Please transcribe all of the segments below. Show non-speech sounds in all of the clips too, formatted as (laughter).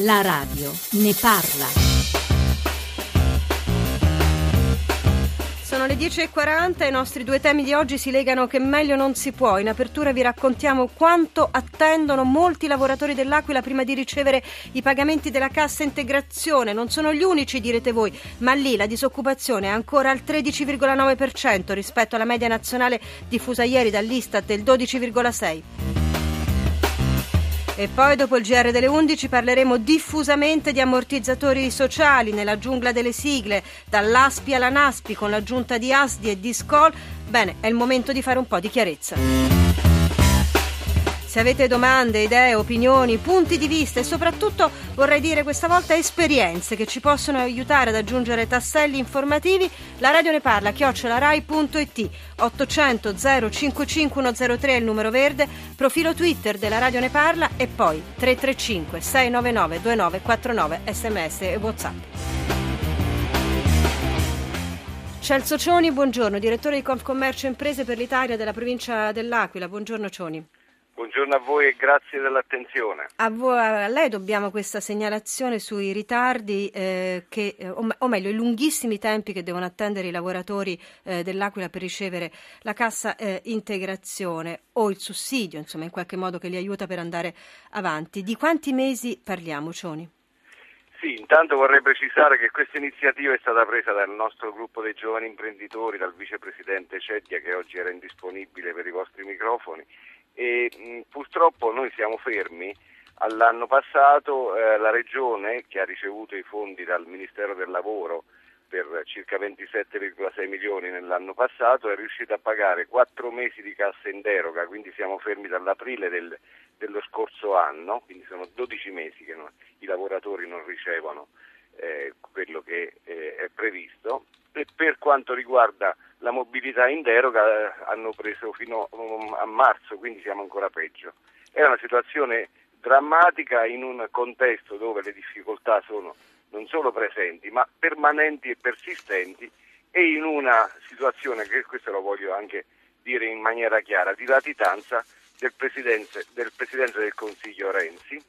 La radio ne parla. Sono le 10.40 e i nostri due temi di oggi si legano che meglio non si può. In apertura vi raccontiamo quanto attendono molti lavoratori dell'Aquila prima di ricevere i pagamenti della cassa integrazione. Non sono gli unici, direte voi, ma lì la disoccupazione è ancora al 13,9% rispetto alla media nazionale diffusa ieri dall'Istat del 12,6%. E poi dopo il GR delle 11 parleremo diffusamente di ammortizzatori sociali nella giungla delle sigle, dall'ASPI alla NASPI con l'aggiunta di ASDI e di SCOL. Bene, è il momento di fare un po' di chiarezza. Se avete domande, idee, opinioni, punti di vista e soprattutto vorrei dire questa volta esperienze che ci possono aiutare ad aggiungere tasselli informativi, la radio ne parla chiocciolarai.it 800 055103 è il numero verde, profilo Twitter della radio ne parla e poi 335 699 2949 sms e whatsapp. Celso Cioni, buongiorno, direttore di Confcommercio Imprese per l'Italia della provincia dell'Aquila. Buongiorno Cioni. Buongiorno a voi e grazie dell'attenzione. A, voi, a lei dobbiamo questa segnalazione sui ritardi, eh, che, eh, o, meglio i lunghissimi tempi che devono attendere i lavoratori eh, dell'Aquila per ricevere la cassa eh, integrazione o il sussidio, insomma in qualche modo che li aiuta per andare avanti. Di quanti mesi parliamo, Cioni? Sì, intanto vorrei precisare che questa iniziativa è stata presa dal nostro gruppo dei giovani imprenditori, dal vicepresidente Ceddia che oggi era indisponibile per i vostri microfoni e mh, purtroppo noi siamo fermi. All'anno passato eh, la Regione, che ha ricevuto i fondi dal Ministero del Lavoro per circa 27,6 milioni nell'anno passato, è riuscita a pagare 4 mesi di cassa in deroga, quindi siamo fermi dall'aprile del, dello scorso anno, quindi sono 12 mesi che non, i lavoratori non ricevono eh, quello che eh, è previsto. E per quanto riguarda la mobilità in deroga eh, hanno preso fino um, a marzo, quindi siamo ancora peggio. È una situazione drammatica in un contesto dove le difficoltà sono non solo presenti, ma permanenti e persistenti e in una situazione che questo lo voglio anche dire in maniera chiara, di latitanza del Presidente del, Presidente del Consiglio Renzi,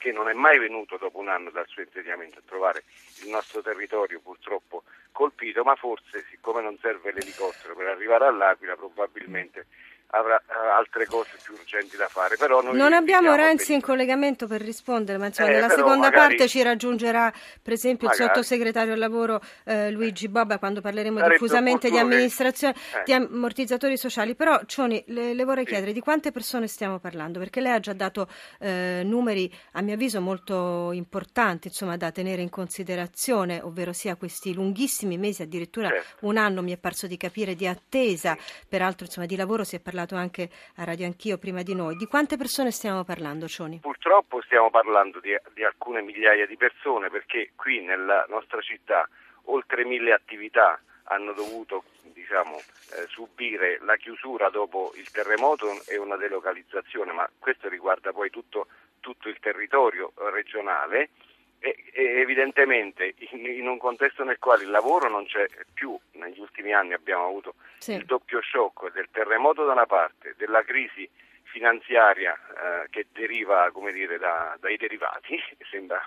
che non è mai venuto dopo un anno dal suo insediamento a trovare il nostro territorio purtroppo colpito, ma forse siccome non serve l'elicottero per arrivare all'Aquila probabilmente avrà eh, altre cose più urgenti da fare. Non abbiamo Renzi in collegamento per rispondere, ma insomma, eh, nella seconda magari, parte ci raggiungerà per esempio magari, il sottosegretario al lavoro eh, Luigi Bobba quando parleremo diffusamente di amministrazione, eh. di ammortizzatori sociali. Però Cioni, le, le vorrei sì. chiedere di quante persone stiamo parlando, perché lei ha già dato eh, numeri a mio avviso molto importanti insomma, da tenere in considerazione, ovvero sia questi lunghissimi mesi, addirittura certo. un anno mi è parso di capire, di attesa, peraltro insomma, di lavoro si è parlato parlato anche a Radio Anch'io prima di noi. Di quante persone stiamo parlando, Cioni? Purtroppo stiamo parlando di, di alcune migliaia di persone perché qui nella nostra città oltre mille attività hanno dovuto diciamo, eh, subire la chiusura dopo il terremoto e una delocalizzazione, ma questo riguarda poi tutto, tutto il territorio regionale evidentemente in, un contesto nel quale il lavoro non c'è più, negli ultimi anni abbiamo avuto sì. il doppio shock del terremoto da una parte, della crisi finanziaria eh, che deriva dire, da, dai derivati, (laughs) sembra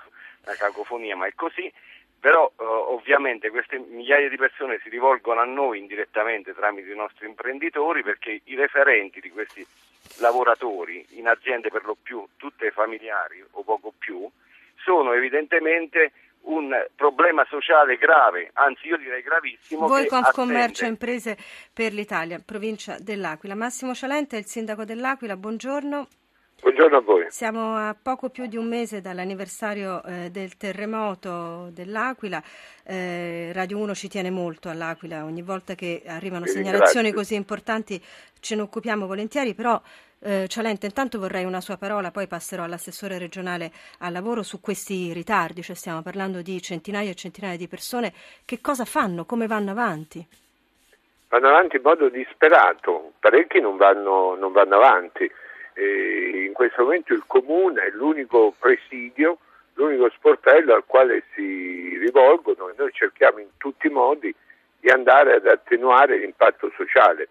una cacofonia ma è così, però eh, ovviamente queste migliaia di persone si rivolgono a noi indirettamente tramite i nostri imprenditori perché i referenti di questi lavoratori in aziende per lo più tutte familiari o poco più sono evidentemente un problema sociale grave, anzi io direi gravissimo. Voi Confcommercio Imprese per l'Italia, provincia dell'Aquila. Massimo Cialente, il sindaco dell'Aquila, buongiorno. Buongiorno a voi. Siamo a poco più di un mese dall'anniversario eh, del terremoto dell'Aquila. Eh, Radio 1 ci tiene molto all'Aquila, ogni volta che arrivano segnalazioni così importanti ce ne occupiamo volentieri, però eh, Cialente, intanto vorrei una sua parola, poi passerò all'assessore regionale al lavoro su questi ritardi, cioè stiamo parlando di centinaia e centinaia di persone. Che cosa fanno? Come vanno avanti? Vanno avanti in modo disperato, parecchi non vanno, non vanno avanti. E in questo momento il comune è l'unico presidio, l'unico sportello al quale si rivolgono e noi cerchiamo in tutti i modi di andare ad attenuare l'impatto sociale.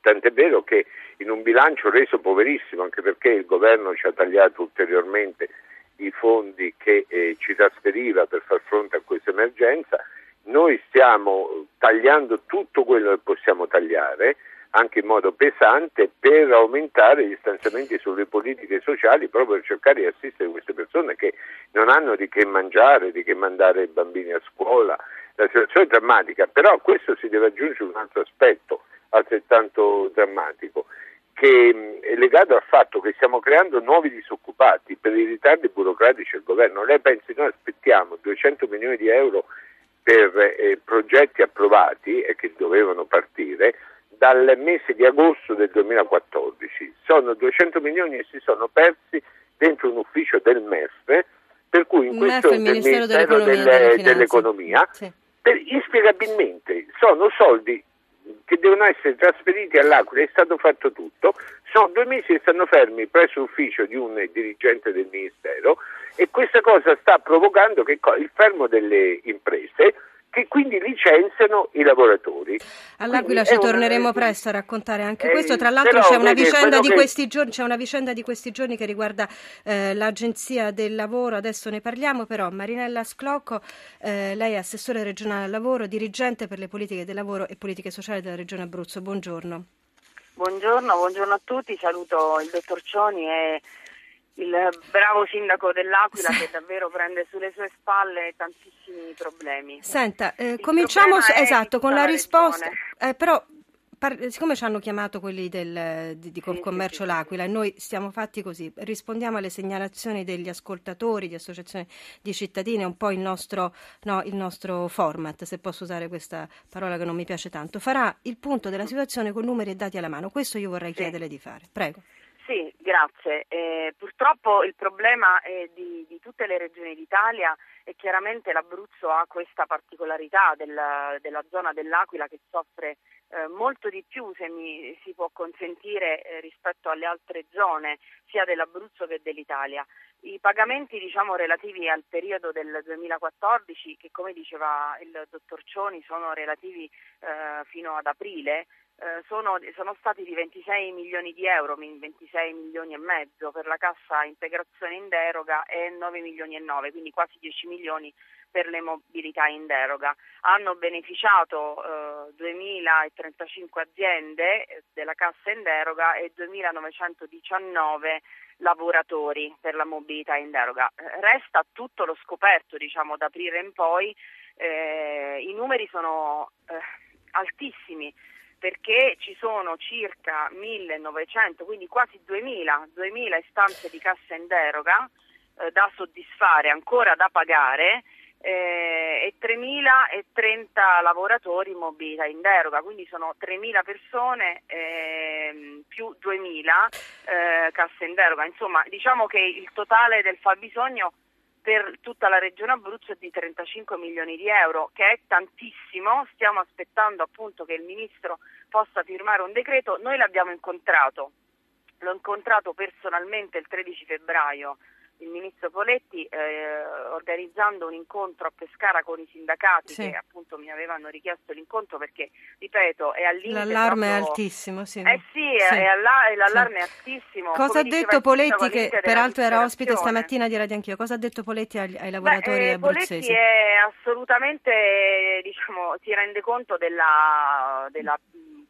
Tant'è vero che in un bilancio reso poverissimo, anche perché il governo ci ha tagliato ulteriormente i fondi che eh, ci trasferiva per far fronte a questa emergenza. Noi stiamo tagliando tutto quello che possiamo tagliare, anche in modo pesante, per aumentare gli stanziamenti sulle politiche sociali, proprio per cercare di assistere queste persone che non hanno di che mangiare, di che mandare i bambini a scuola. La situazione è drammatica, però a questo si deve aggiungere un altro aspetto altrettanto drammatico che è legato al fatto che stiamo creando nuovi disoccupati per i ritardi burocratici del governo. Lei pensi noi aspettiamo 200 milioni di euro per eh, progetti approvati e che dovevano partire dal mese di agosto del 2014. Sono 200 milioni che si sono persi dentro un ufficio del MEF, per cui in questo MEF, Ministero, Ministero dell'Economia, dell'Economia sì. per, inspiegabilmente sono soldi che devono essere trasferiti all'Aquila, è stato fatto tutto, sono due mesi che stanno fermi presso l'ufficio di un dirigente del Ministero e questa cosa sta provocando che, il fermo delle imprese che quindi licenziano i lavoratori. All'Aquila ci è una- torneremo presto a raccontare anche Eh, questo. Tra l'altro però, c'è una, che- questi giorni, c'è una vicenda di questi giorni che riguarda eh, l'Agenzia del Lavoro, adesso ne parliamo però. Marinella Sclocco, eh, lei è assessore regionale al lavoro, dirigente per le politiche del lavoro e politiche sociali della Regione Abruzzo. Buongiorno. Buongiorno, buongiorno a tutti, saluto il dottor Cioni e il bravo sindaco dell'Aquila che davvero prende sulle sue spalle tantissimi problemi. Senta, eh, cominciamo su- esatto, con la la risposta. eh, però par- siccome ci hanno chiamato quelli del, di, di Sì, sì, Commercio sì, L'Aquila e noi stiamo fatti così, rispondiamo alle segnalazioni degli ascoltatori, di associazioni di cittadini, è un po' il nostro, no, il nostro format, se posso usare questa parola che non mi piace tanto. Farà il punto della situazione con numeri e dati alla mano. Questo io vorrei Sì. chiederle di fare. Prego. Sì, grazie. Eh, purtroppo il problema eh, di, di tutte le regioni d'Italia è chiaramente l'Abruzzo ha questa particolarità della, della zona dell'Aquila che soffre eh, molto di più, se mi si può consentire, eh, rispetto alle altre zone, sia dell'Abruzzo che dell'Italia. I pagamenti diciamo, relativi al periodo del 2014, che come diceva il dottor Cioni sono relativi eh, fino ad aprile, eh, sono, sono stati di 26 milioni di euro, mi- 26 milioni e mezzo per la cassa integrazione in deroga e 9 milioni e 9, quindi quasi 10 milioni per le mobilità in deroga. Hanno beneficiato eh, 2035 aziende eh, della cassa in deroga e 2919 lavoratori per la mobilità in deroga. Resta tutto lo scoperto, diciamo, da aprile in poi. Eh, I numeri sono eh, altissimi perché ci sono circa 1900, quindi quasi 2000, 2000 istanze di cassa in deroga eh, da soddisfare, ancora da pagare eh, e 3030 lavoratori in mobilità in deroga, quindi sono 3000 persone ehm, più 2000 eh, casse in deroga. Insomma, diciamo che il totale del fabbisogno per tutta la regione Abruzzo è di 35 milioni di euro, che è tantissimo. Stiamo aspettando appunto che il ministro possa firmare un decreto. Noi l'abbiamo incontrato, l'ho incontrato personalmente il 13 febbraio il ministro Poletti eh, organizzando un incontro a Pescara con i sindacati Sì. che appunto mi avevano richiesto l'incontro perché, ripeto, è al limite L'allarme è proprio- altissimo, sì. Eh sì, Sì. è alla- è l'allarme Sì. è altissimo. Cosa ha detto Poletti, che peraltro era ospite stamattina di Radio Anch'io? Cosa ha detto Poletti agli- ai lavoratori Beh, eh, abruzzesi? Poletti è assolutamente, diciamo, si rende conto della, della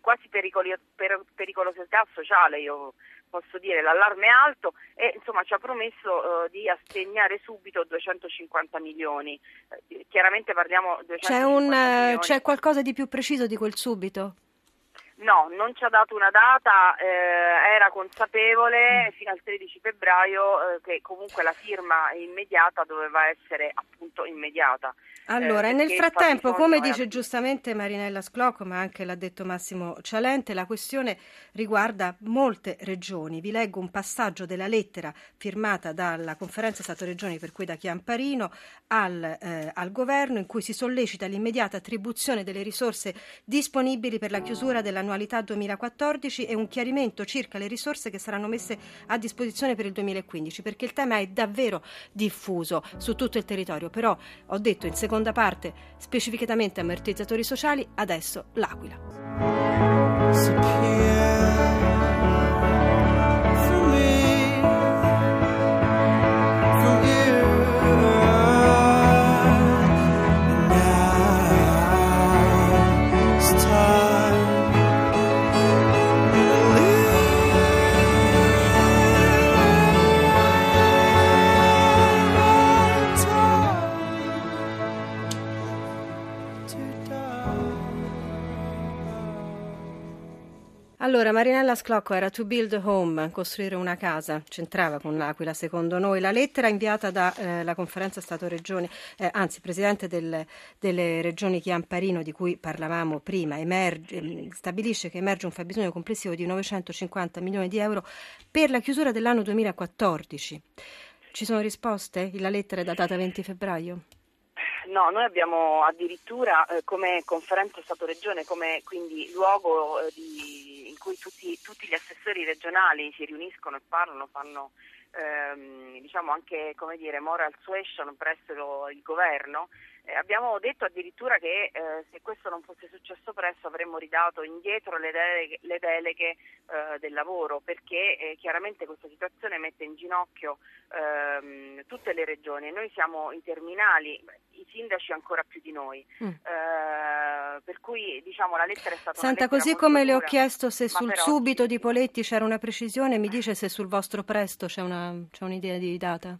quasi pericoli- per- pericolosità sociale, io posso dire, l'allarme è alto e insomma ci ha promesso eh, di assegnare subito 250 milioni. Eh, chiaramente parliamo di 250 C'è, un, eh, milioni. c'è qualcosa di più preciso di quel subito? No, non ci ha dato una data, eh, era consapevole fino al 13 febbraio eh, che comunque la firma immediata doveva essere appunto immediata. Allora, Eh, e nel frattempo, come è dice giustamente Marinella Sclocco, ma anche l'ha detto Massimo Cialente, la questione riguarda molte regioni. Vi leggo un passaggio della lettera firmata dalla conferenza Stato-Regioni, per cui da Chiamparino, al, eh, al governo, in cui si sollecita l'immediata attribuzione delle risorse disponibili per la chiusura dell'annualità 2014 e un chiarimento circa le risorse che saranno messe a disposizione per il 2015, perché il tema è davvero diffuso su tutto il territorio. Però ho detto in seconda parte specificatamente ammortizzatori sociali, adesso l'Aquila. Allora, Marinella Sclocco era to build a home, costruire una casa, c'entrava con l'Aquila secondo noi. La lettera inviata dalla eh, conferenza Stato-Regioni, eh, anzi Presidente del, delle Regioni Chiamparino di cui parlavamo prima, emerge, stabilisce che emerge un fabbisogno complessivo di 950 milioni di euro per la chiusura dell'anno 2014. Ci sono risposte? La lettera è datata 20 febbraio? No, noi abbiamo addirittura eh, come conferenza Stato-Regione, come quindi luogo eh, di, cui tutti, tutti, gli assessori regionali si riuniscono e parlano, fanno ehm, diciamo anche dire, moral suasion presso il governo eh, abbiamo detto addirittura che eh, se questo non fosse successo presto avremmo ridato indietro le deleghe, le deleghe eh, del lavoro perché eh, chiaramente questa situazione mette in ginocchio ehm, tutte le regioni e noi siamo i terminali, i sindaci ancora più di noi. Mm. Eh, per cui diciamo la lettera è stata Senta, così come le ho chiesto se sul subito di Poletti c'era una precisione, mi dice se sul vostro presto c'è, una, c'è un'idea di data?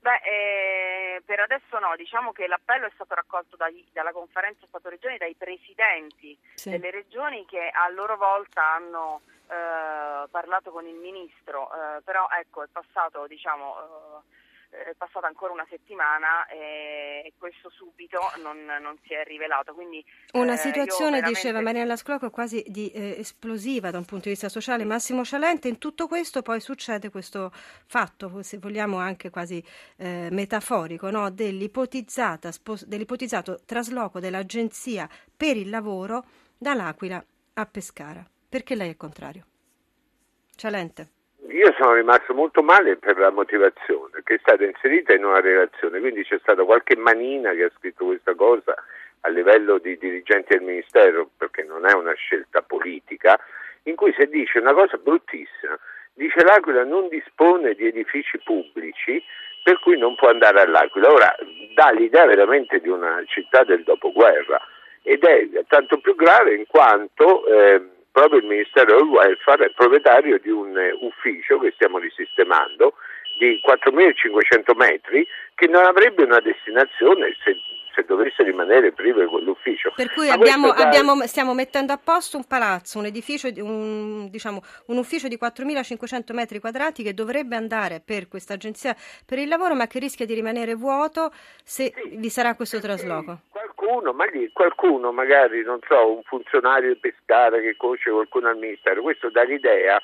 Beh, eh, per adesso no, diciamo che l'appello è stato raccolto dai, dalla conferenza Stato-Regioni, dai presidenti sì. delle regioni che a loro volta hanno eh, parlato con il ministro, eh, però ecco è passato diciamo, eh, è passata ancora una settimana e questo subito non, non si è rivelato. Quindi, una eh, situazione, veramente... diceva Mariella Sclocco, quasi di, eh, esplosiva da un punto di vista sociale. Massimo Cialente, in tutto questo poi succede questo fatto, se vogliamo anche quasi eh, metaforico, no? dell'ipotizzato trasloco dell'Agenzia per il lavoro dall'Aquila a Pescara. Perché lei è contrario? Cialente. Io sono rimasto molto male per la motivazione che è stata inserita in una relazione, quindi c'è stata qualche manina che ha scritto questa cosa a livello di dirigenti del Ministero, perché non è una scelta politica, in cui si dice una cosa bruttissima. Dice l'Aquila non dispone di edifici pubblici, per cui non può andare all'Aquila. Ora dà l'idea veramente di una città del dopoguerra ed è tanto più grave in quanto... Eh, proprio il Ministero del Welfare è proprietario di un eh, ufficio che stiamo risistemando di 4.500 metri che non avrebbe una destinazione se, se dovesse rimanere privo di quell'ufficio. Per cui abbiamo, da... abbiamo, stiamo mettendo a posto un palazzo, un edificio, un, diciamo, un ufficio di 4.500 metri quadrati che dovrebbe andare per questa agenzia per il lavoro ma che rischia di rimanere vuoto se sì, vi sarà questo trasloco. qualcuno, magari, qualcuno, magari, non so, un funzionario di Pescara che conosce qualcuno al Ministero, questo dà l'idea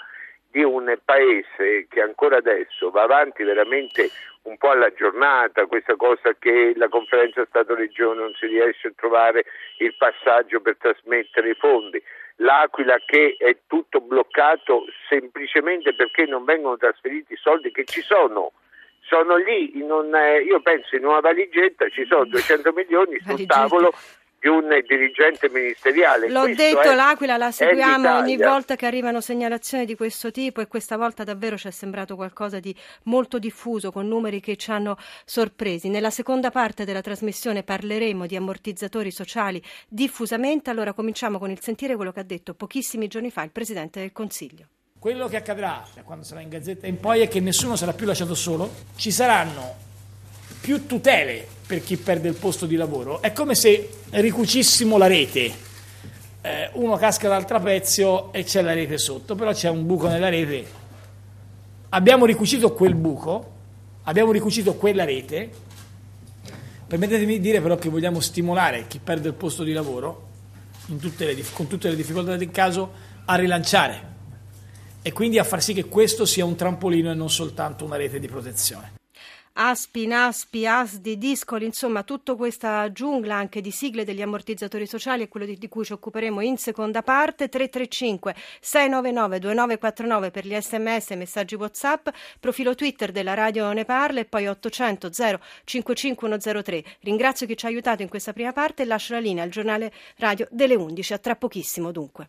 di un paese che ancora adesso va avanti veramente un po' alla giornata, questa cosa che la conferenza Stato-Regione non si riesce a trovare il passaggio per trasmettere i fondi, l'Aquila che è tutto bloccato semplicemente perché non vengono trasferiti i soldi che ci sono. Sono lì, un, eh, io penso in una valigetta ci sono 200 milioni sul tavolo di un dirigente ministeriale. L'ho questo detto, è, l'Aquila la seguiamo ogni volta che arrivano segnalazioni di questo tipo e questa volta davvero ci è sembrato qualcosa di molto diffuso con numeri che ci hanno sorpresi. Nella seconda parte della trasmissione parleremo di ammortizzatori sociali diffusamente, allora cominciamo con il sentire quello che ha detto pochissimi giorni fa il Presidente del Consiglio. Quello che accadrà da quando sarà in gazzetta in poi è che nessuno sarà più lasciato solo, ci saranno più tutele per chi perde il posto di lavoro. È come se ricucissimo la rete. Eh, uno casca dal trapezio e c'è la rete sotto, però c'è un buco nella rete. Abbiamo ricucito quel buco, abbiamo ricucito quella rete. Permettetemi di dire però che vogliamo stimolare chi perde il posto di lavoro, tutte le, con tutte le difficoltà del caso, a rilanciare e quindi a far sì che questo sia un trampolino e non soltanto una rete di protezione. Aspi, Naspi, Asdi, Discoli, insomma tutta questa giungla anche di sigle degli ammortizzatori sociali è quello di, di cui ci occuperemo in seconda parte. 335 699 2949 per gli sms e messaggi whatsapp profilo twitter della radio Ne Parla e poi 800 055103 ringrazio chi ci ha aiutato in questa prima parte e lascio la linea al giornale radio delle 11 a tra pochissimo dunque.